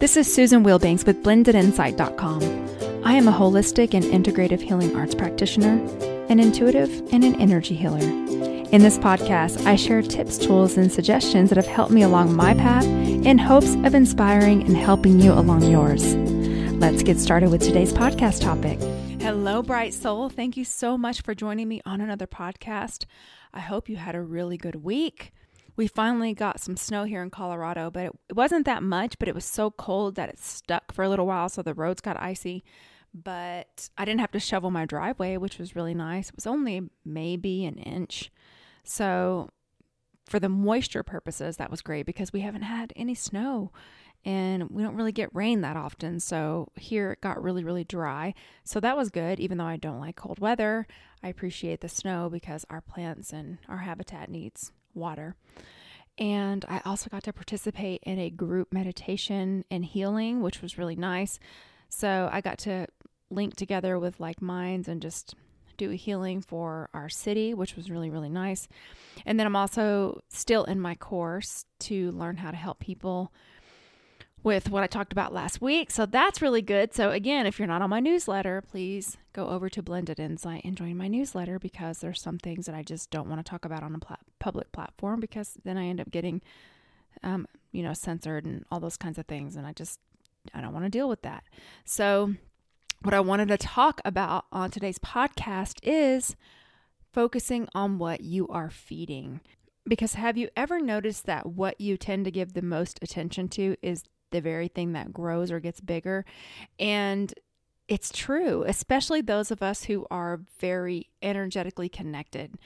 This is Susan Wilbanks with blendedinsight.com. I am a holistic and integrative healing arts practitioner, an intuitive, and an energy healer. In this podcast, I share tips, tools, and suggestions that have helped me along my path in hopes of inspiring and helping you along yours. Let's get started with today's podcast topic. Hello, bright soul. Thank you so much for joining me on another podcast. I hope you had a really good week we finally got some snow here in Colorado, but it, it wasn't that much, but it was so cold that it stuck for a little while, so the roads got icy. But I didn't have to shovel my driveway, which was really nice. It was only maybe an inch. So, for the moisture purposes, that was great because we haven't had any snow and we don't really get rain that often. So here it got really, really dry. So that was good, even though I don't like cold weather. I appreciate the snow because our plants and our habitat needs water. And I also got to participate in a group meditation and healing, which was really nice. So I got to link together with like minds and just do a healing for our city, which was really, really nice. And then I'm also still in my course to learn how to help people with what I talked about last week. So that's really good. So, again, if you're not on my newsletter, please go over to Blended Insight and join my newsletter because there's some things that I just don't want to talk about on a pl- public platform because then I end up getting, um, you know, censored and all those kinds of things. And I just, I don't want to deal with that. So, what I wanted to talk about on today's podcast is focusing on what you are feeding. Because have you ever noticed that what you tend to give the most attention to is the very thing that grows or gets bigger. And it's true, especially those of us who are very energetically connected.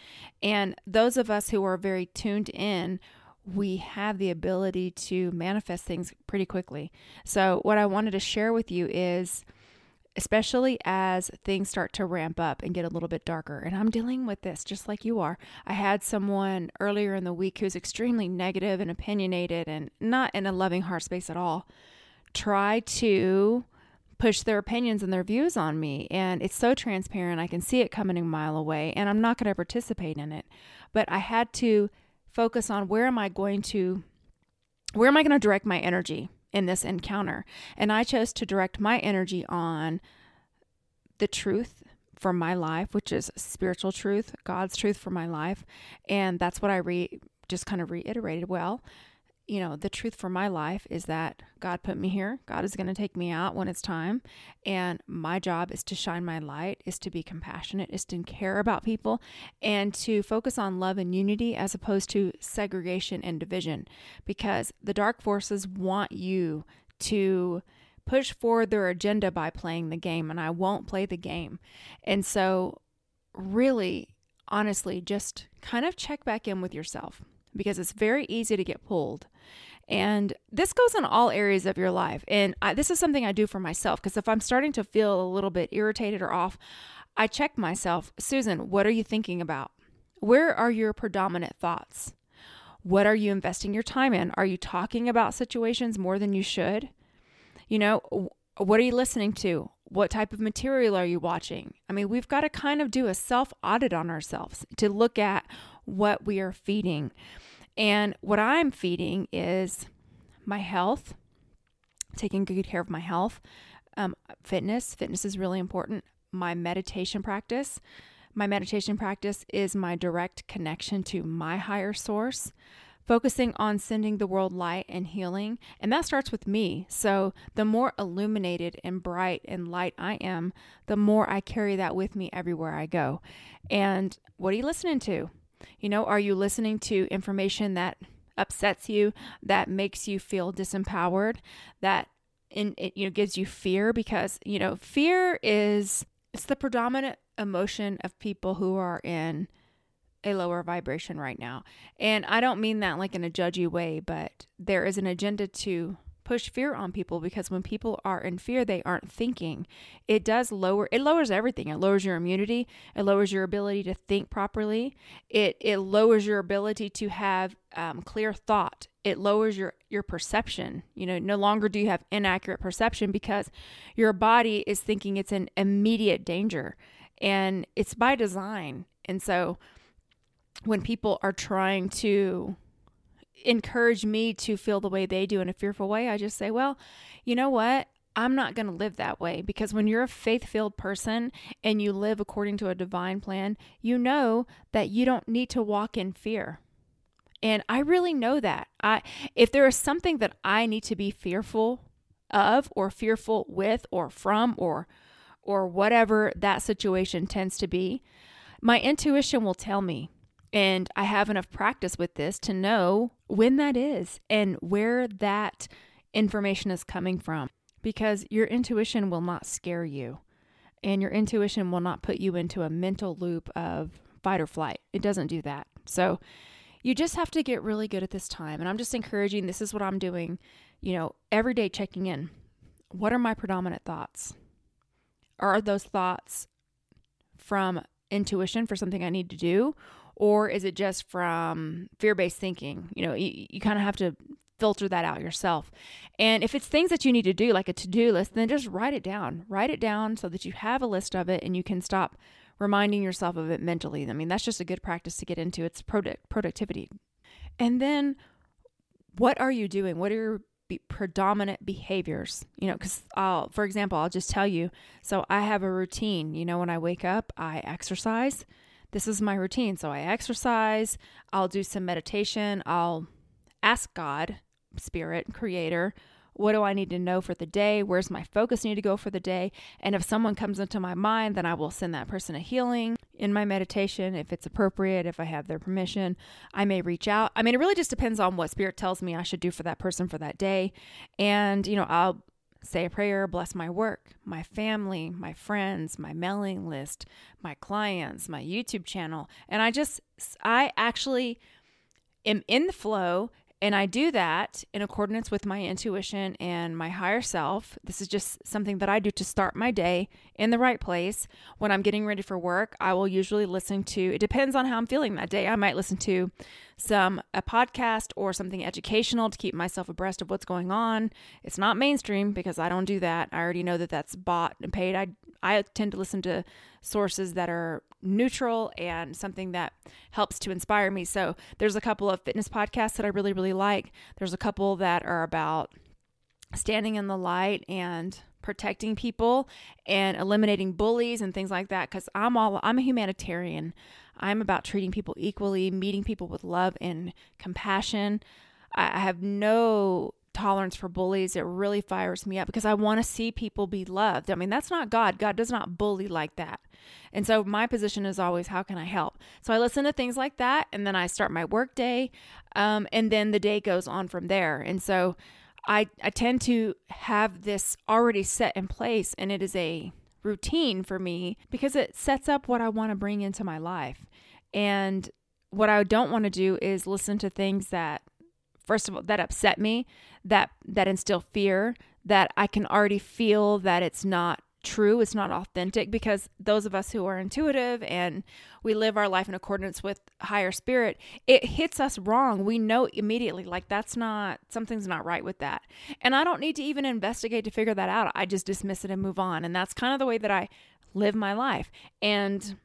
And those of us who are very tuned in, we have the ability to manifest things pretty quickly. So, what I wanted to share with you is especially as things start to ramp up and get a little bit darker. And I'm dealing with this just like you are. I had someone earlier in the week who's extremely negative and opinionated and not in a loving heart space at all try to push their opinions and their views on me. And it's so transparent. I can see it coming a mile away, and I'm not going to participate in it. But I had to focus on where am I going to, where am I going to direct my energy? In this encounter. And I chose to direct my energy on the truth for my life, which is spiritual truth, God's truth for my life. And that's what I re- just kind of reiterated. Well, you know, the truth for my life is that God put me here. God is going to take me out when it's time. And my job is to shine my light, is to be compassionate, is to care about people, and to focus on love and unity as opposed to segregation and division. Because the dark forces want you to push forward their agenda by playing the game, and I won't play the game. And so, really, honestly, just kind of check back in with yourself because it's very easy to get pulled. And this goes in all areas of your life. And I, this is something I do for myself because if I'm starting to feel a little bit irritated or off, I check myself. Susan, what are you thinking about? Where are your predominant thoughts? What are you investing your time in? Are you talking about situations more than you should? You know, what are you listening to? What type of material are you watching? I mean, we've got to kind of do a self audit on ourselves to look at what we are feeding. And what I'm feeding is my health, taking good care of my health, um, fitness. Fitness is really important. My meditation practice. My meditation practice is my direct connection to my higher source, focusing on sending the world light and healing. And that starts with me. So the more illuminated and bright and light I am, the more I carry that with me everywhere I go. And what are you listening to? You know, are you listening to information that upsets you, that makes you feel disempowered, that in it you know gives you fear because, you know, fear is it's the predominant emotion of people who are in a lower vibration right now. And I don't mean that like in a judgy way, but there is an agenda to push fear on people because when people are in fear they aren't thinking. It does lower it lowers everything. It lowers your immunity. It lowers your ability to think properly. It it lowers your ability to have um, clear thought. It lowers your your perception. You know no longer do you have inaccurate perception because your body is thinking it's an immediate danger. And it's by design. And so when people are trying to encourage me to feel the way they do in a fearful way, I just say, well, you know what? I'm not going to live that way because when you're a faith filled person and you live according to a divine plan, you know that you don't need to walk in fear. And I really know that. I if there is something that I need to be fearful of or fearful with or from or or whatever that situation tends to be, my intuition will tell me. And I have enough practice with this to know when that is and where that information is coming from because your intuition will not scare you and your intuition will not put you into a mental loop of fight or flight. It doesn't do that. So you just have to get really good at this time. And I'm just encouraging this is what I'm doing, you know, every day checking in. What are my predominant thoughts? Are those thoughts from intuition for something I need to do? Or is it just from fear based thinking? You know, you, you kind of have to filter that out yourself. And if it's things that you need to do, like a to do list, then just write it down. Write it down so that you have a list of it and you can stop reminding yourself of it mentally. I mean, that's just a good practice to get into. It's product productivity. And then what are you doing? What are your be predominant behaviors? You know, because I'll, for example, I'll just tell you. So I have a routine. You know, when I wake up, I exercise. This is my routine. So I exercise. I'll do some meditation. I'll ask God spirit, creator, what do I need to know for the day? Where's my focus need to go for the day? And if someone comes into my mind, then I will send that person a healing in my meditation if it's appropriate, if I have their permission. I may reach out. I mean, it really just depends on what spirit tells me I should do for that person for that day. And, you know, I'll say a prayer, bless my work, my family, my friends, my mailing list, my clients, my YouTube channel. And I just, I actually am in the flow and I do that in accordance with my intuition and my higher self. This is just something that I do to start my day in the right place. When I'm getting ready for work, I will usually listen to, it depends on how I'm feeling that day. I might listen to some a podcast or something educational to keep myself abreast of what's going on. It's not mainstream because I don't do that. I already know that that's bought and paid. I I tend to listen to sources that are neutral and something that helps to inspire me. So there's a couple of fitness podcasts that I really, really like. There's a couple that are about standing in the light and protecting people and eliminating bullies and things like that because i'm all i'm a humanitarian i'm about treating people equally meeting people with love and compassion i have no tolerance for bullies. It really fires me up because I want to see people be loved. I mean, that's not God. God does not bully like that. And so my position is always, how can I help? So I listen to things like that, and then I start my work day, um, and then the day goes on from there. And so I I tend to have this already set in place, and it is a routine for me because it sets up what I want to bring into my life. And what I don't want to do is listen to things that first of all that upset me that that instill fear that i can already feel that it's not true it's not authentic because those of us who are intuitive and we live our life in accordance with higher spirit it hits us wrong we know immediately like that's not something's not right with that and i don't need to even investigate to figure that out i just dismiss it and move on and that's kind of the way that i live my life and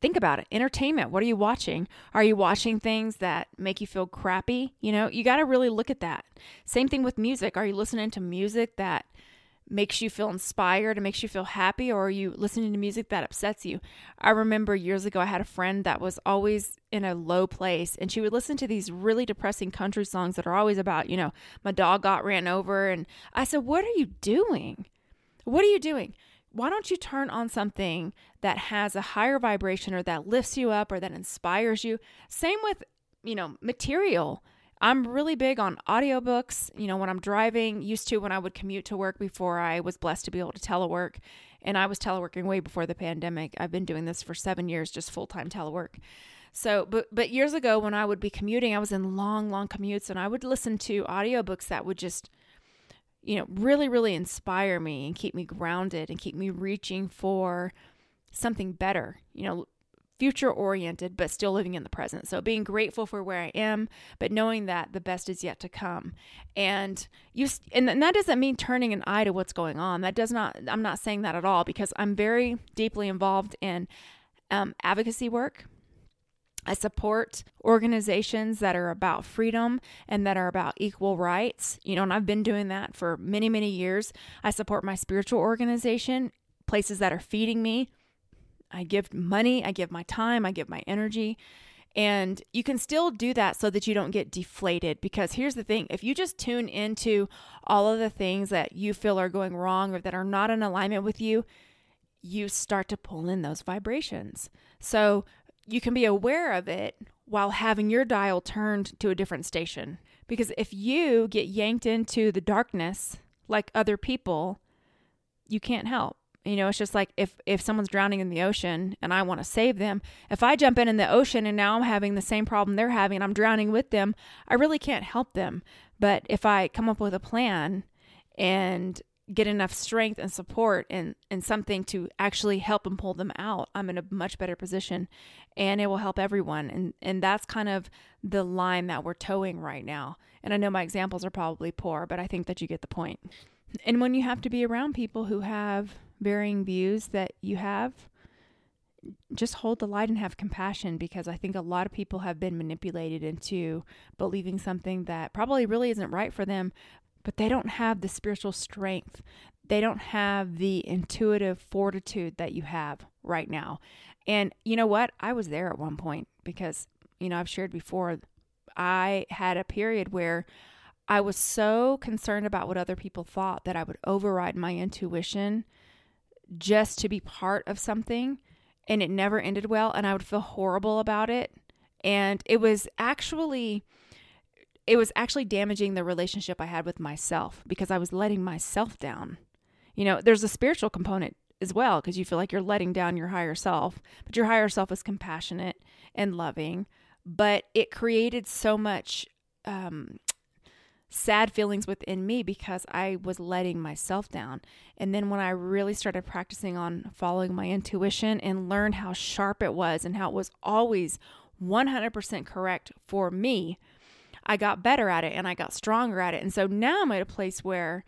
think about it. Entertainment. What are you watching? Are you watching things that make you feel crappy? You know, you got to really look at that. Same thing with music. Are you listening to music that makes you feel inspired and makes you feel happy or are you listening to music that upsets you? I remember years ago I had a friend that was always in a low place and she would listen to these really depressing country songs that are always about, you know, my dog got ran over and I said, "What are you doing? What are you doing?" why don't you turn on something that has a higher vibration or that lifts you up or that inspires you? Same with, you know, material. I'm really big on audiobooks. You know, when I'm driving, used to when I would commute to work before I was blessed to be able to telework. And I was teleworking way before the pandemic. I've been doing this for seven years, just full time telework. So, but but years ago when I would be commuting, I was in long, long commutes and I would listen to audiobooks that would just you know, really, really inspire me and keep me grounded and keep me reaching for something better, you know, future oriented, but still living in the present. So being grateful for where I am, but knowing that the best is yet to come. And you, and that doesn't mean turning an eye to what's going on. That does not, I'm not saying that at all because I'm very deeply involved in um, advocacy work I support organizations that are about freedom and that are about equal rights. You know, and I've been doing that for many, many years. I support my spiritual organization, places that are feeding me. I give money, I give my time, I give my energy. And you can still do that so that you don't get deflated. Because here's the thing if you just tune into all of the things that you feel are going wrong or that are not in alignment with you, you start to pull in those vibrations. So you can be aware of it while having your dial turned to a different station. Because if you get yanked into the darkness like other people, you can't help. You know, it's just like if if someone's drowning in the ocean and I want to save them, if I jump in in the ocean and now I'm having the same problem they're having and I'm drowning with them, I really can't help them. But if I come up with a plan and get enough strength and support and and something to actually help and pull them out, I'm in a much better position and it will help everyone. And and that's kind of the line that we're towing right now. And I know my examples are probably poor, but I think that you get the point. And when you have to be around people who have varying views that you have, just hold the light and have compassion because I think a lot of people have been manipulated into believing something that probably really isn't right for them, but they don't have the spiritual strength. They don't have the intuitive fortitude that you have right now. And you know what? I was there at one point because, you know, I've shared before, I had a period where I was so concerned about what other people thought that I would override my intuition just to be part of something and it never ended well and I would feel horrible about it and it was actually it was actually damaging the relationship I had with myself because I was letting myself down. You know, there's a spiritual component as well because you feel like you're letting down your higher self, but your higher self is compassionate and loving, but it created so much um, sad feelings within me because I was letting myself down. And then when I really started practicing on following my intuition and learned how sharp it was and how it was always 100% correct for me, I got better at it and I got stronger at it. And so now I'm at a place where,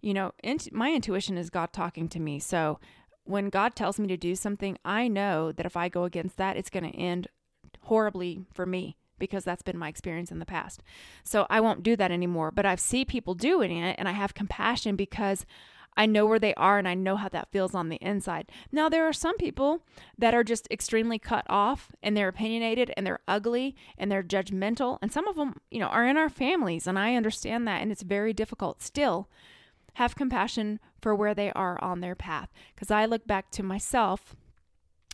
you know, int- my intuition is God talking to me. So when God tells me to do something, I know that if I go against that, it's going to end horribly for me because that's been my experience in the past. So I won't do that anymore. But I see people doing it and I have compassion because I know where they are and I know how that feels on the inside. Now, there are some people that are just extremely cut off and they're opinionated and they're ugly and they're judgmental. And some of them, you know, are in our families. And I understand that. And it's very difficult still. Have compassion for where they are on their path. Because I look back to myself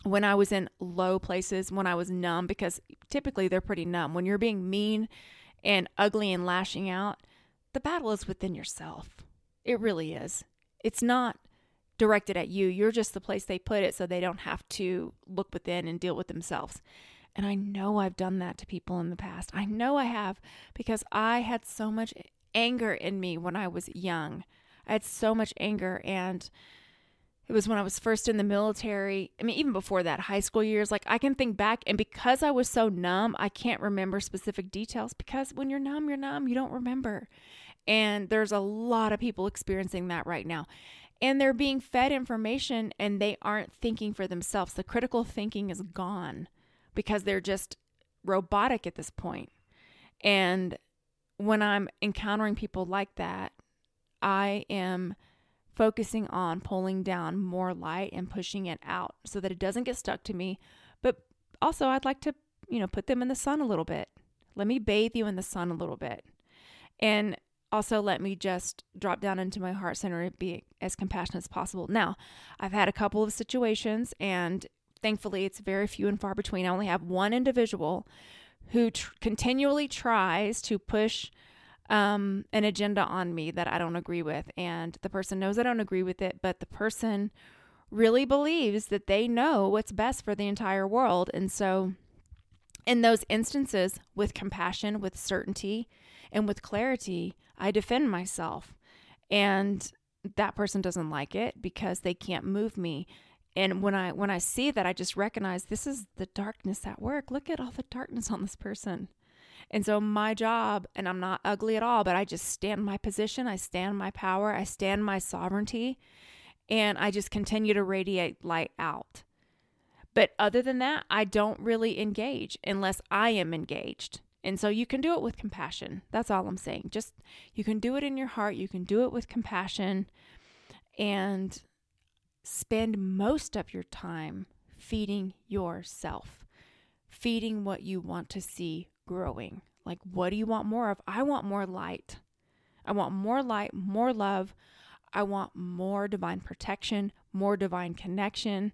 when I was in low places, when I was numb, because typically they're pretty numb. When you're being mean and ugly and lashing out, the battle is within yourself. It really is. It's not directed at you. You're just the place they put it so they don't have to look within and deal with themselves. And I know I've done that to people in the past. I know I have because I had so much anger in me when I was young. I had so much anger and it was when I was first in the military. I mean, even before that, high school years, like I can think back, and because I was so numb, I can't remember specific details because when you're numb, you're numb, you don't remember. And there's a lot of people experiencing that right now. And they're being fed information and they aren't thinking for themselves. The critical thinking is gone because they're just robotic at this point. And when I'm encountering people like that, I am focusing on pulling down more light and pushing it out so that it doesn't get stuck to me. But also, I'd like to, you know, put them in the sun a little bit. Let me bathe you in the sun a little bit. And also let me just drop down into my heart center and be as compassionate as possible. Now, I've had a couple of situations, and thankfully, it's very few and far between. I only have one individual who tr- continually tries to push um, an agenda on me that I don't agree with. And the person knows I don't agree with it, but the person really believes that they know what's best for the entire world. And so, in those instances, with compassion, with certainty, and with clarity, I defend myself. And that person doesn't like it because they can't move me and when i when i see that i just recognize this is the darkness at work look at all the darkness on this person and so my job, and I'm not ugly at all, but I just stand my position, I stand my power, I stand my sovereignty, and I just continue to radiate light out. But other than that, I don't really engage unless I am engaged. And so you can do it with compassion. That's all I'm saying. Just you can do it in your heart, you can do it with compassion and spend most of your time feeding yourself, feeding what you want to see growing. Like, what do you want more of? I want more light. I want more light, more love. I want more divine protection, more divine connection.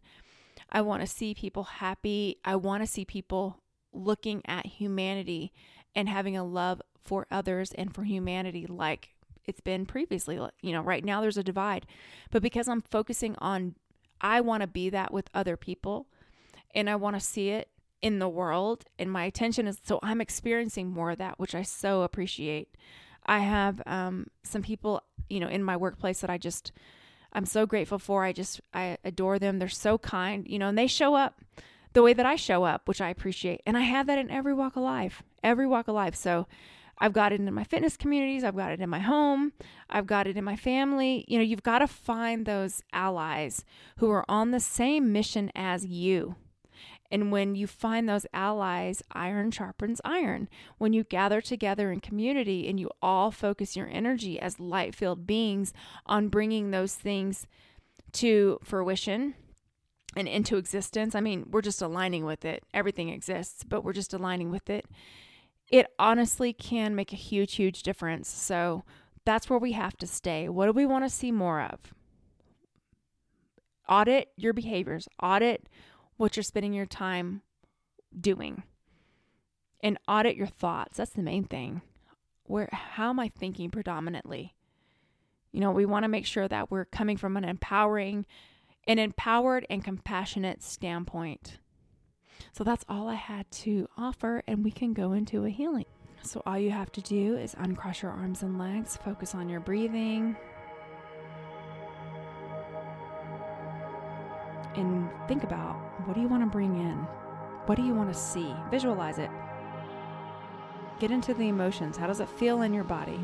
I want to see people happy. I want to see people looking at humanity and having a love for others and for humanity like it's been previously. You know, right now there's a divide. But because I'm focusing on, I want to be that with other people and I want to see it in the world. And my attention is, so I'm experiencing more of that, which I so appreciate. I have um, some people, you know, in my workplace that I just, I'm so grateful for. I just, I adore them. They're so kind, you know, and they show up the way that I show up, which I appreciate. And I have that in every walk of life, every walk of life. So I've got it in my fitness communities, I've got it in my home, I've got it in my family. You know, you've got to find those allies who are on the same mission as you. And when you find those allies, iron sharpens iron. When you gather together in community and you all focus your energy as light filled beings on bringing those things to fruition and into existence, I mean, we're just aligning with it. Everything exists, but we're just aligning with it. It honestly can make a huge, huge difference. So that's where we have to stay. What do we want to see more of? Audit your behaviors, audit what you're spending your time doing and audit your thoughts. That's the main thing. Where how am I thinking predominantly? You know, we want to make sure that we're coming from an empowering an empowered and compassionate standpoint. So that's all I had to offer and we can go into a healing. So all you have to do is uncross your arms and legs, focus on your breathing, and think about what do you want to bring in? What do you want to see? Visualize it. Get into the emotions. How does it feel in your body?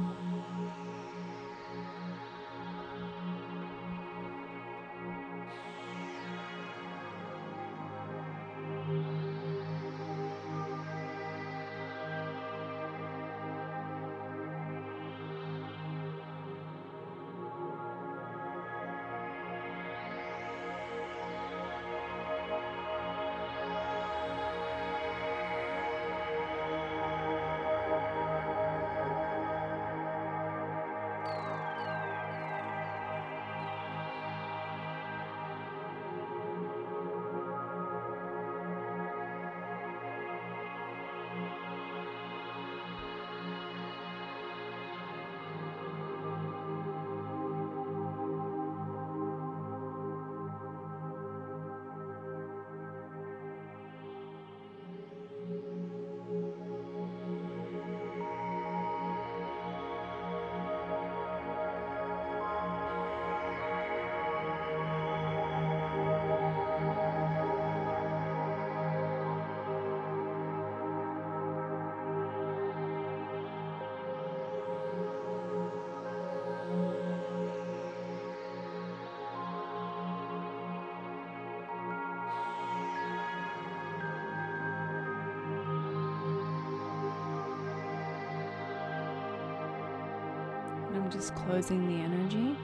Just closing the energy,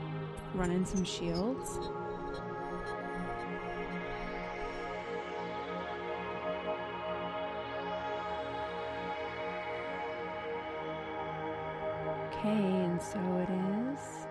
running some shields. Okay, and so it is.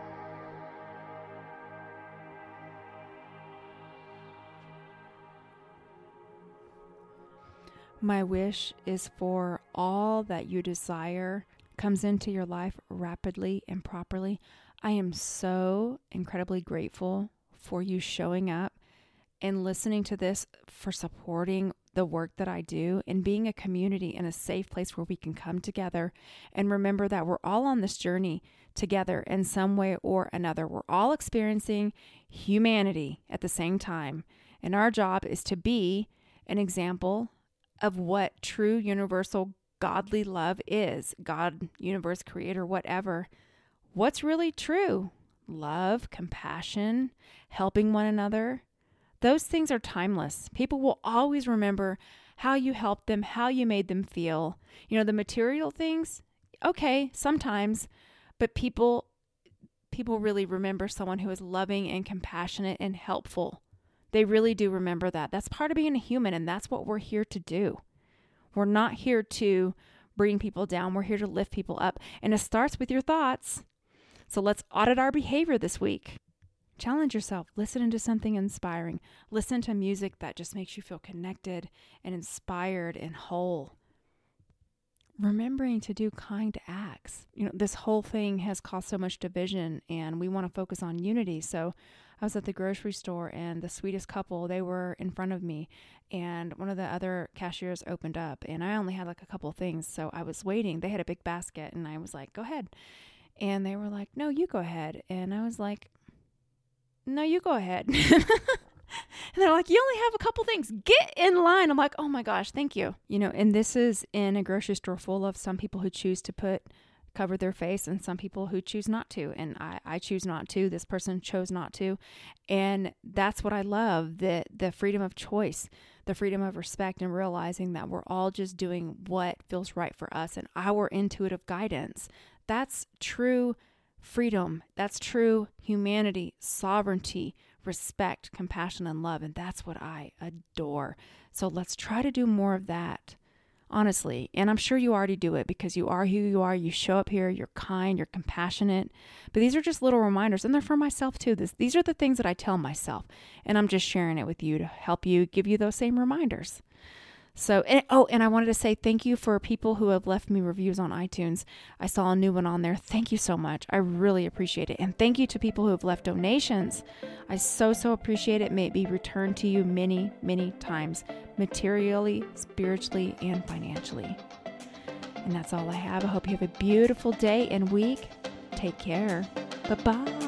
My wish is for all that you desire comes into your life rapidly and properly. I am so incredibly grateful for you showing up and listening to this, for supporting the work that I do, and being a community and a safe place where we can come together and remember that we're all on this journey together in some way or another. We're all experiencing humanity at the same time. And our job is to be an example of what true universal godly love is God, universe, creator, whatever. What's really true? Love, compassion, helping one another. Those things are timeless. People will always remember how you helped them, how you made them feel. You know, the material things, okay, sometimes, but people people really remember someone who is loving and compassionate and helpful. They really do remember that. That's part of being a human and that's what we're here to do. We're not here to bring people down. We're here to lift people up. And it starts with your thoughts. So let's audit our behavior this week. Challenge yourself. Listen to something inspiring. Listen to music that just makes you feel connected and inspired and whole. Remembering to do kind acts. You know, this whole thing has caused so much division, and we want to focus on unity. So, I was at the grocery store, and the sweetest couple, they were in front of me, and one of the other cashiers opened up, and I only had like a couple things. So, I was waiting. They had a big basket, and I was like, go ahead. And they were like, no, you go ahead. And I was like, no, you go ahead. and they're like, you only have a couple things. Get in line. I'm like, oh my gosh, thank you. You know, and this is in a grocery store full of some people who choose to put cover their face and some people who choose not to. And I, I choose not to. This person chose not to. And that's what I love the the freedom of choice, the freedom of respect and realizing that we're all just doing what feels right for us and our intuitive guidance. That's true freedom. That's true humanity, sovereignty, respect, compassion, and love. And that's what I adore. So let's try to do more of that, honestly. And I'm sure you already do it because you are who you are. You show up here, you're kind, you're compassionate. But these are just little reminders, and they're for myself too. This, these are the things that I tell myself. And I'm just sharing it with you to help you give you those same reminders. So, and, oh, and I wanted to say thank you for people who have left me reviews on iTunes. I saw a new one on there. Thank you so much. I really appreciate it. And thank you to people who have left donations. I so, so appreciate it. May it be returned to you many, many times, materially, spiritually, and financially. And that's all I have. I hope you have a beautiful day and week. Take care. Bye bye.